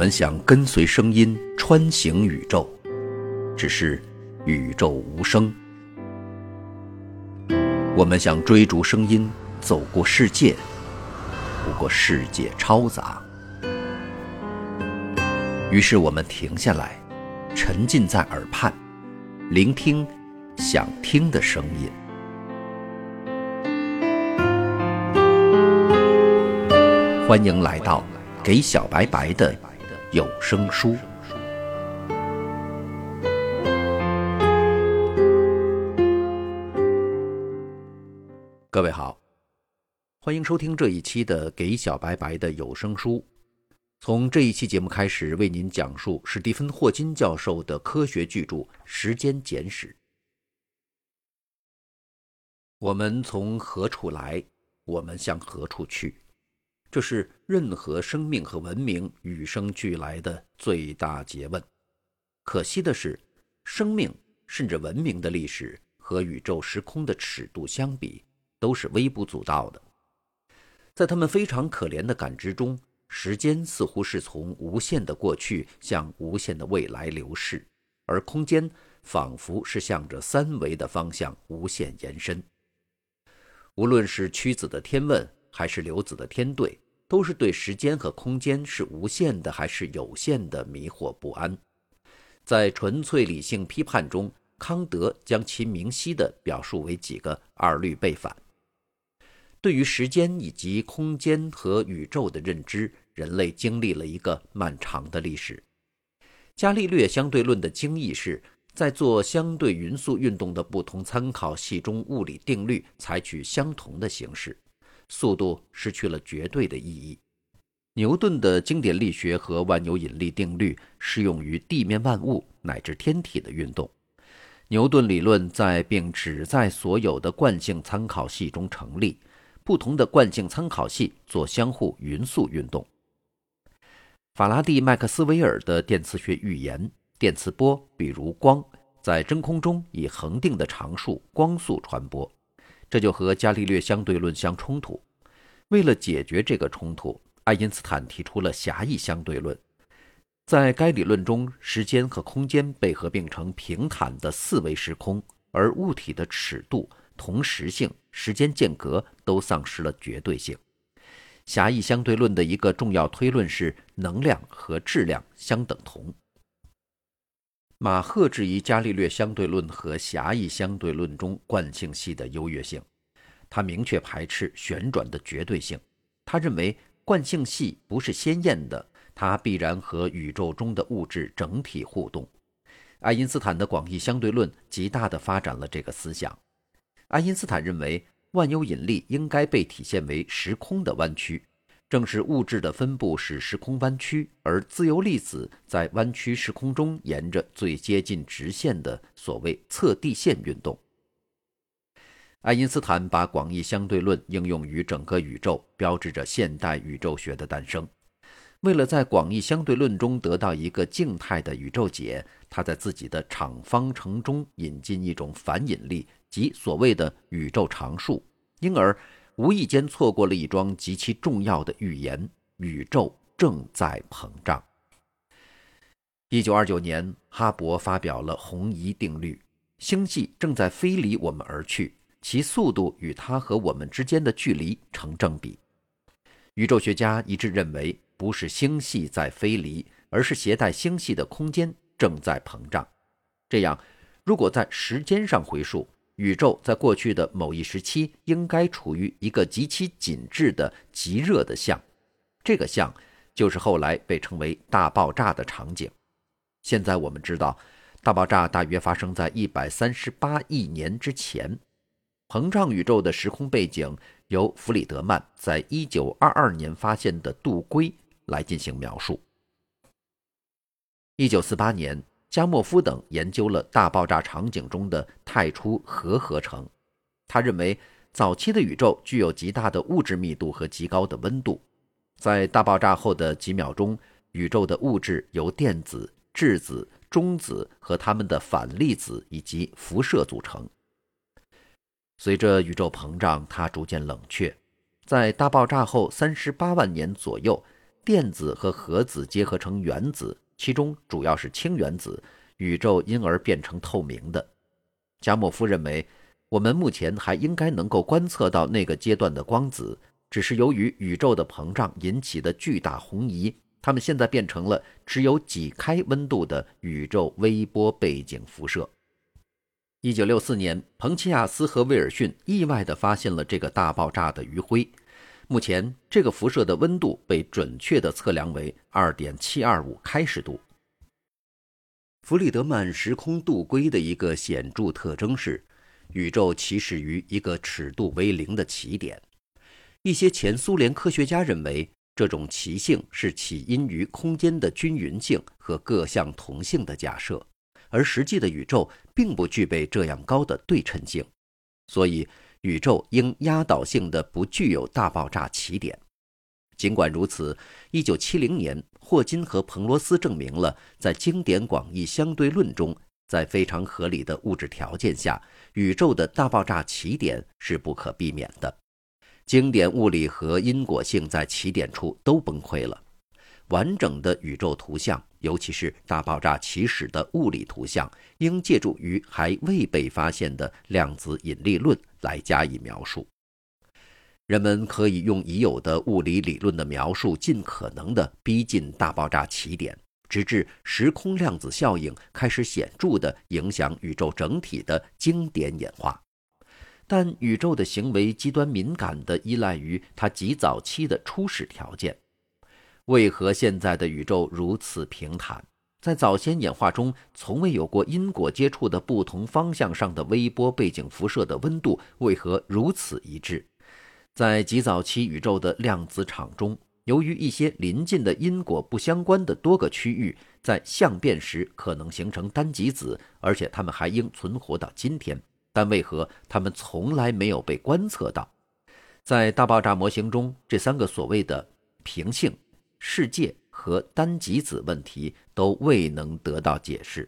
我们想跟随声音穿行宇宙，只是宇宙无声。我们想追逐声音，走过世界，不过世界嘈杂。于是我们停下来，沉浸在耳畔，聆听想听的声音。欢迎来到给小白白的有声书。各位好，欢迎收听这一期的给小白白的有声书。从这一期节目开始，为您讲述史蒂芬·霍金教授的科学巨著《时间简史》。我们从何处来？我们向何处去？这是任何生命和文明与生俱来的最大诘问。可惜的是，生命甚至文明的历史和宇宙时空的尺度相比，都是微不足道的。在他们非常可怜的感知中，时间似乎是从无限的过去向无限的未来流逝，而空间仿佛是向着三维的方向无限延伸。无论是屈子的天问。还是刘子的天对，都是对时间和空间是无限的还是有限的迷惑不安。在纯粹理性批判中，康德将其明晰地表述为几个二律背反。对于时间以及空间和宇宙的认知，人类经历了一个漫长的历史。伽利略相对论的精义是在做相对匀速运动的不同参考系中，物理定律采取相同的形式。速度失去了绝对的意义。牛顿的经典力学和万有引力定律适用于地面万物乃至天体的运动。牛顿理论在并只在所有的惯性参考系中成立，不同的惯性参考系做相互匀速运动。法拉第、麦克斯韦尔的电磁学预言，电磁波，比如光，在真空中以恒定的常数光速传播。这就和伽利略相对论相冲突。为了解决这个冲突，爱因斯坦提出了狭义相对论。在该理论中，时间和空间被合并成平坦的四维时空，而物体的尺度、同时性、时间间隔都丧失了绝对性。狭义相对论的一个重要推论是能量和质量相等同。马赫质疑伽利略相对论和狭义相对论中惯性系的优越性，他明确排斥旋转的绝对性。他认为惯性系不是鲜艳的，它必然和宇宙中的物质整体互动。爱因斯坦的广义相对论极大地发展了这个思想。爱因斯坦认为万有引力应该被体现为时空的弯曲。正是物质的分布使时空弯曲，而自由粒子在弯曲时空中沿着最接近直线的所谓测地线运动。爱因斯坦把广义相对论应用于整个宇宙，标志着现代宇宙学的诞生。为了在广义相对论中得到一个静态的宇宙解，他在自己的场方程中引进一种反引力，即所谓的宇宙常数，因而。无意间错过了一桩极其重要的预言：宇宙正在膨胀。一九二九年，哈勃发表了红移定律：星系正在飞离我们而去，其速度与它和我们之间的距离成正比。宇宙学家一致认为，不是星系在飞离，而是携带星系的空间正在膨胀。这样，如果在时间上回溯，宇宙在过去的某一时期应该处于一个极其紧致的极热的相，这个相就是后来被称为大爆炸的场景。现在我们知道，大爆炸大约发生在一百三十八亿年之前。膨胀宇宙的时空背景由弗里德曼在一九二二年发现的杜圭来进行描述。一九四八年。加莫夫等研究了大爆炸场景中的太初核合成。他认为，早期的宇宙具有极大的物质密度和极高的温度。在大爆炸后的几秒钟，宇宙的物质由电子、质子、中子和它们的反粒子以及辐射组成。随着宇宙膨胀，它逐渐冷却。在大爆炸后三十八万年左右，电子和核子结合成原子，其中主要是氢原子，宇宙因而变成透明的。加莫夫认为，我们目前还应该能够观测到那个阶段的光子，只是由于宇宙的膨胀引起的巨大红移，它们现在变成了只有几开温度的宇宙微波背景辐射。一九六四年，彭齐亚斯和威尔逊意外地发现了这个大爆炸的余晖。目前，这个辐射的温度被准确地测量为二点七二五开氏度。弗里德曼时空度规的一个显著特征是，宇宙起始于一个尺度为零的起点。一些前苏联科学家认为，这种奇性是起因于空间的均匀性和各项同性的假设。而实际的宇宙并不具备这样高的对称性，所以宇宙应压倒性的不具有大爆炸起点。尽管如此，1970年，霍金和彭罗斯证明了，在经典广义相对论中，在非常合理的物质条件下，宇宙的大爆炸起点是不可避免的。经典物理和因果性在起点处都崩溃了。完整的宇宙图像，尤其是大爆炸起始的物理图像，应借助于还未被发现的量子引力论来加以描述。人们可以用已有的物理理论的描述，尽可能地逼近大爆炸起点，直至时空量子效应开始显著地影响宇宙整体的经典演化。但宇宙的行为极端敏感地依赖于它极早期的初始条件。为何现在的宇宙如此平坦？在早先演化中，从未有过因果接触的不同方向上的微波背景辐射的温度为何如此一致？在极早期宇宙的量子场中，由于一些临近的因果不相关的多个区域在相变时可能形成单极子，而且它们还应存活到今天，但为何它们从来没有被观测到？在大爆炸模型中，这三个所谓的平性。世界和单极子问题都未能得到解释。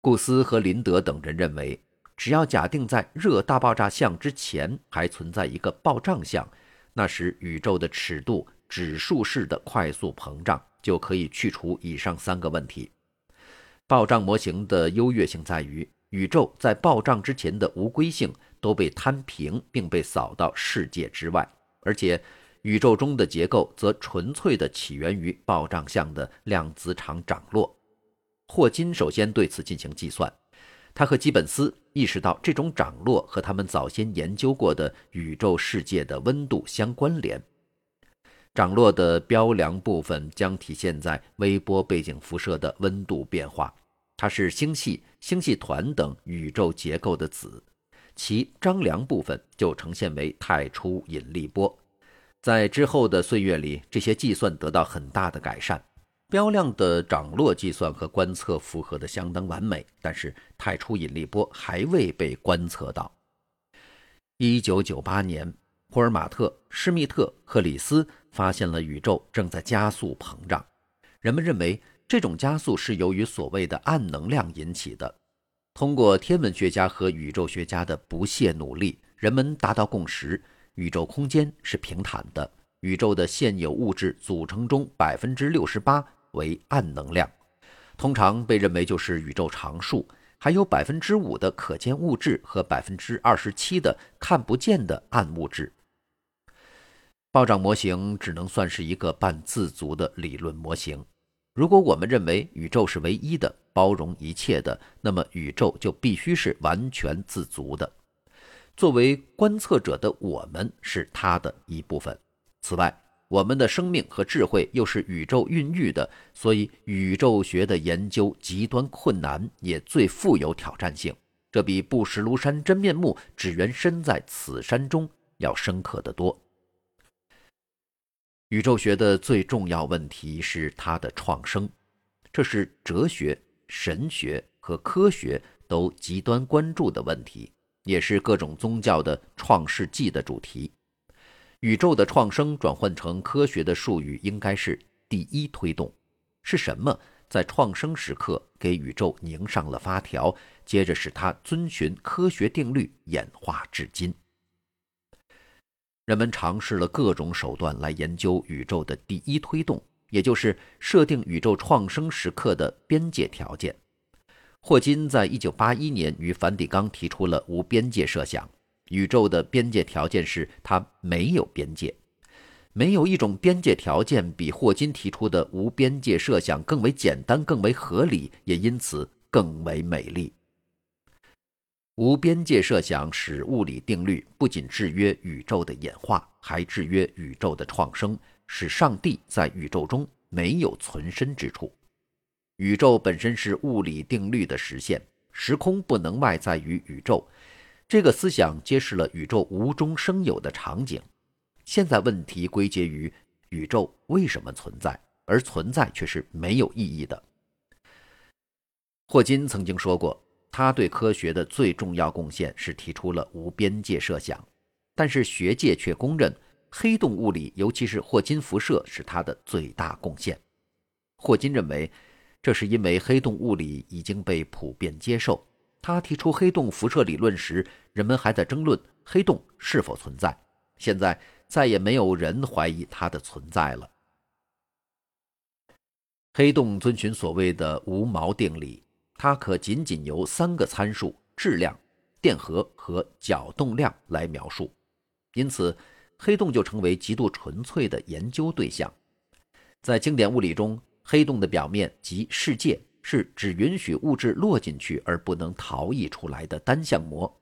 顾斯和林德等人认为，只要假定在热大爆炸相之前还存在一个暴胀相，那时宇宙的尺度指数式的快速膨胀就可以去除以上三个问题。暴胀模型的优越性在于，宇宙在暴胀之前的无规性都被摊平并被扫到世界之外，而且。宇宙中的结构则纯粹地起源于暴胀相的量子场涨落。霍金首先对此进行计算，他和基本斯意识到这种涨落和他们早先研究过的宇宙世界的温度相关联。涨落的标量部分将体现在微波背景辐射的温度变化，它是星系、星系团等宇宙结构的子；其张量部分就呈现为太初引力波。在之后的岁月里，这些计算得到很大的改善，标量的涨落计算和观测符合的相当完美，但是太初引力波还未被观测到。一九九八年，霍尔马特、施密特和里斯发现了宇宙正在加速膨胀，人们认为这种加速是由于所谓的暗能量引起的。通过天文学家和宇宙学家的不懈努力，人们达到共识。宇宙空间是平坦的，宇宙的现有物质组成中百分之六十八为暗能量，通常被认为就是宇宙常数，还有百分之五的可见物质和百分之二十七的看不见的暗物质。暴涨模型只能算是一个半自足的理论模型。如果我们认为宇宙是唯一的、包容一切的，那么宇宙就必须是完全自足的。作为观测者的我们是它的一部分。此外，我们的生命和智慧又是宇宙孕育的，所以宇宙学的研究极端困难，也最富有挑战性。这比不识庐山真面目，只缘身在此山中要深刻得多。宇宙学的最重要问题是它的创生，这是哲学、神学和科学都极端关注的问题。也是各种宗教的创世纪的主题。宇宙的创生转换成科学的术语，应该是第一推动。是什么在创生时刻给宇宙拧上了发条，接着使它遵循科学定律演化至今？人们尝试了各种手段来研究宇宙的第一推动，也就是设定宇宙创生时刻的边界条件。霍金在一九八一年与梵蒂冈提出了无边界设想，宇宙的边界条件是它没有边界。没有一种边界条件比霍金提出的无边界设想更为简单、更为合理，也因此更为美丽。无边界设想使物理定律不仅制约宇宙的演化，还制约宇宙的创生，使上帝在宇宙中没有存身之处。宇宙本身是物理定律的实现，时空不能外在于宇宙。这个思想揭示了宇宙无中生有的场景。现在问题归结于宇宙为什么存在，而存在却是没有意义的。霍金曾经说过，他对科学的最重要贡献是提出了无边界设想，但是学界却公认黑洞物理，尤其是霍金辐射是他的最大贡献。霍金认为，这是因为黑洞物理已经被普遍接受。他提出黑洞辐射理论时，人们还在争论黑洞是否存在。现在。再也没有人怀疑它的存在了。黑洞遵循所谓的无毛定理，它可仅仅由三个参数——质量、电荷和角动量来描述，因此黑洞就成为极度纯粹的研究对象。在经典物理中，黑洞的表面及世界是只允许物质落进去而不能逃逸出来的单向膜。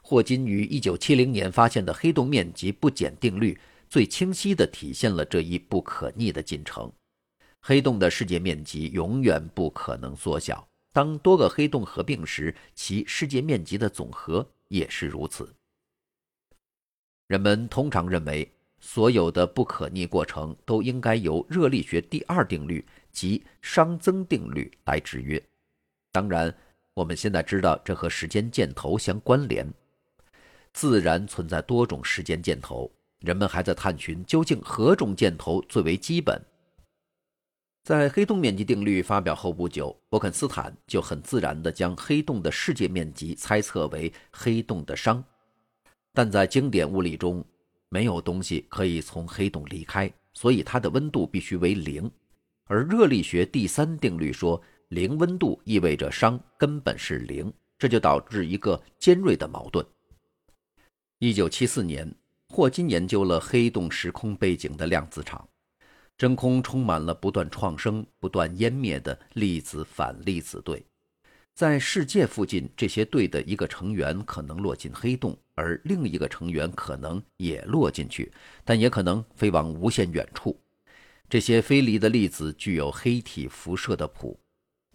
霍金于1970年发现的黑洞面积不减定律，最清晰地体现了这一不可逆的进程。黑洞的世界面积永远不可能缩小，当多个黑洞合并时，其世界面积的总和也是如此。人们通常认为，所有的不可逆过程都应该由热力学第二定律及熵增定律来制约。当然，我们现在知道这和时间箭头相关联。自然存在多种时间箭头，人们还在探寻究竟何种箭头最为基本。在黑洞面积定律发表后不久，伯肯斯坦就很自然地将黑洞的世界面积猜测为黑洞的熵。但在经典物理中，没有东西可以从黑洞离开，所以它的温度必须为零。而热力学第三定律说，零温度意味着熵根本是零，这就导致一个尖锐的矛盾。一九七四年，霍金研究了黑洞时空背景的量子场，真空充满了不断创生、不断湮灭的粒子反粒子对，在世界附近，这些对的一个成员可能落进黑洞，而另一个成员可能也落进去，但也可能飞往无限远处。这些飞离的粒子具有黑体辐射的谱，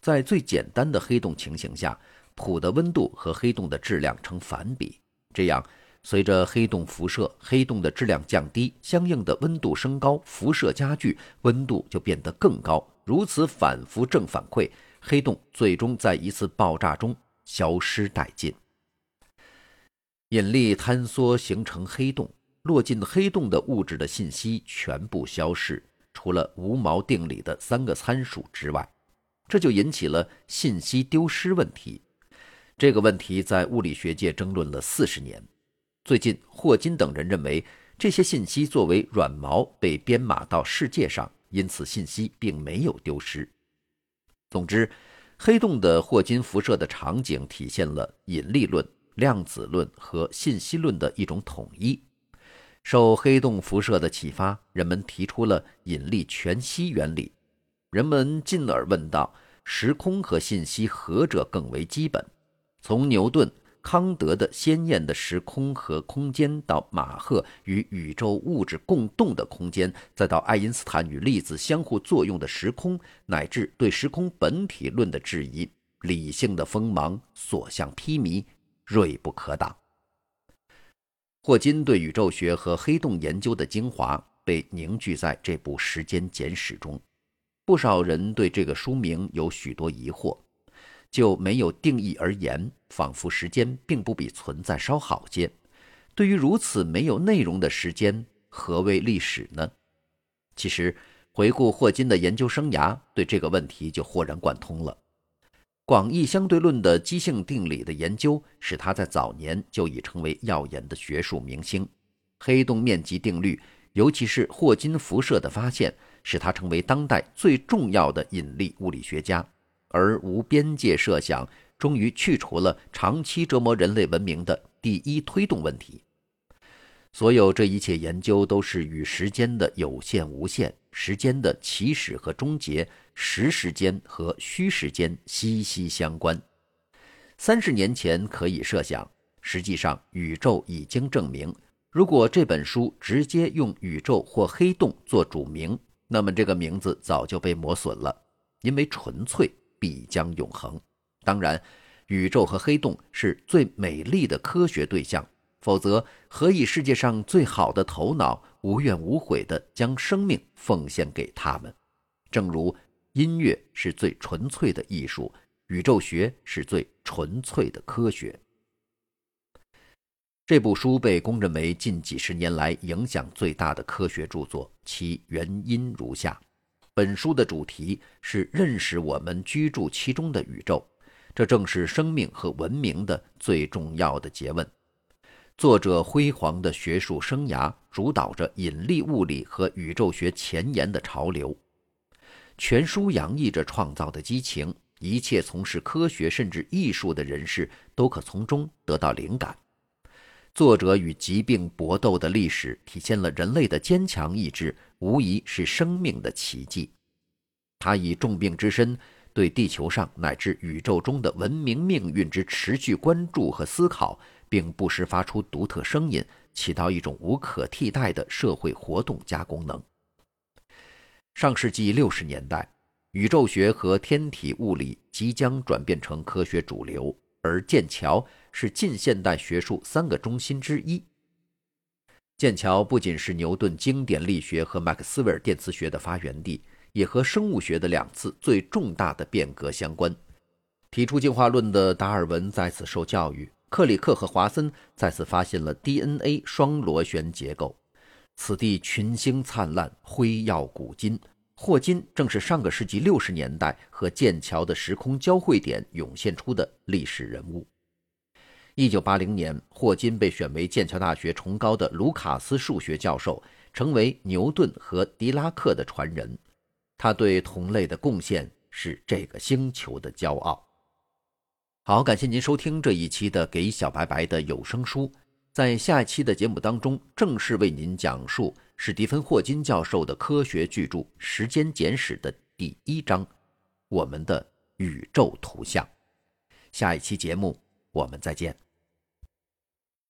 在最简单的黑洞情形下，谱的温度和黑洞的质量成反比，这样。随着黑洞辐射，黑洞的质量降低，相应的温度升高，辐射加剧，温度就变得更高。如此反复正反馈，黑洞最终在一次爆炸中消失殆尽。引力坍缩形成黑洞，落进黑洞的物质的信息全部消失，除了无毛定理的三个参数之外，这就引起了信息丢失问题。这个问题在物理学界争论了四十年。最近，霍金等人认为这些信息作为软毛被编码到世界上，因此信息并没有丢失。总之，黑洞的霍金辐射的场景体现了引力论、量子论和信息论的一种统一。受黑洞辐射的启发，人们提出了引力全息原理。人们进而问道：时空和信息何者更为基本？从牛顿。康德的鲜艳的时空和空间，到马赫与宇宙物质共动的空间，再到爱因斯坦与粒子相互作用的时空，乃至对时空本体论的质疑，理性的锋芒所向披靡，锐不可挡。霍金对宇宙学和黑洞研究的精华被凝聚在这部时间简史中。不少人对这个书名有许多疑惑。就没有定义而言，仿佛时间并不比存在稍好些。对于如此没有内容的时间，何谓历史呢？其实，回顾霍金的研究生涯，对这个问题就豁然贯通了。广义相对论的基性定理的研究，使他在早年就已成为耀眼的学术明星。黑洞面积定律，尤其是霍金辐射的发现，使他成为当代最重要的引力物理学家。而无边界设想终于去除了长期折磨人类文明的第一推动问题。所有这一切研究都是与时间的有限无限、时间的起始和终结、实时间和虚时间息息相关。三十年前可以设想，实际上宇宙已经证明，如果这本书直接用宇宙或黑洞做主名，那么这个名字早就被磨损了，因为纯粹必将永恒。当然，宇宙和黑洞是最美丽的科学对象。否则，何以世界上最好的头脑无怨无悔地将生命奉献给他们？正如音乐是最纯粹的艺术，宇宙学是最纯粹的科学。这部书被公认为近几十年来影响最大的科学著作，其原因如下：本书的主题是认识我们居住其中的宇宙，这正是生命和文明的最重要的诘问。作者辉煌的学术生涯主导着引力物理和宇宙学前沿的潮流，全书洋溢着创造的激情，一切从事科学甚至艺术的人士都可从中得到灵感。作者与疾病搏斗的历史体现了人类的坚强意志，无疑是生命的奇迹。他以重病之身对地球上乃至宇宙中的文明命运之持续关注和思考。并不时发出独特声音，起到一种无可替代的社会活动加功能。上世纪六十年代，宇宙学和天体物理即将转变成科学主流，而剑桥是近现代学术三个中心之一。剑桥不仅是牛顿经典力学和麦克斯韦尔电磁学的发源地，也和生物学的两次最重大的变革相关。提出进化论的达尔文在此受教育。克里克和华森再次发现了 DNA 双螺旋结构，此地群星灿烂，辉耀古今。霍金正是上个世纪六十年代和剑桥的时空交汇点涌现出的历史人物。一九八零年，霍金被选为剑桥大学崇高的卢卡斯数学教授，成为牛顿和狄拉克的传人。他对同类的贡献是这个星球的骄傲。好，感谢您收听这一期的《给小白白的有声书》。在下一期的节目当中，正式为您讲述史蒂芬·霍金教授的科学巨著《时间简史》的第一章——我们的宇宙图像。下一期节目，我们再见。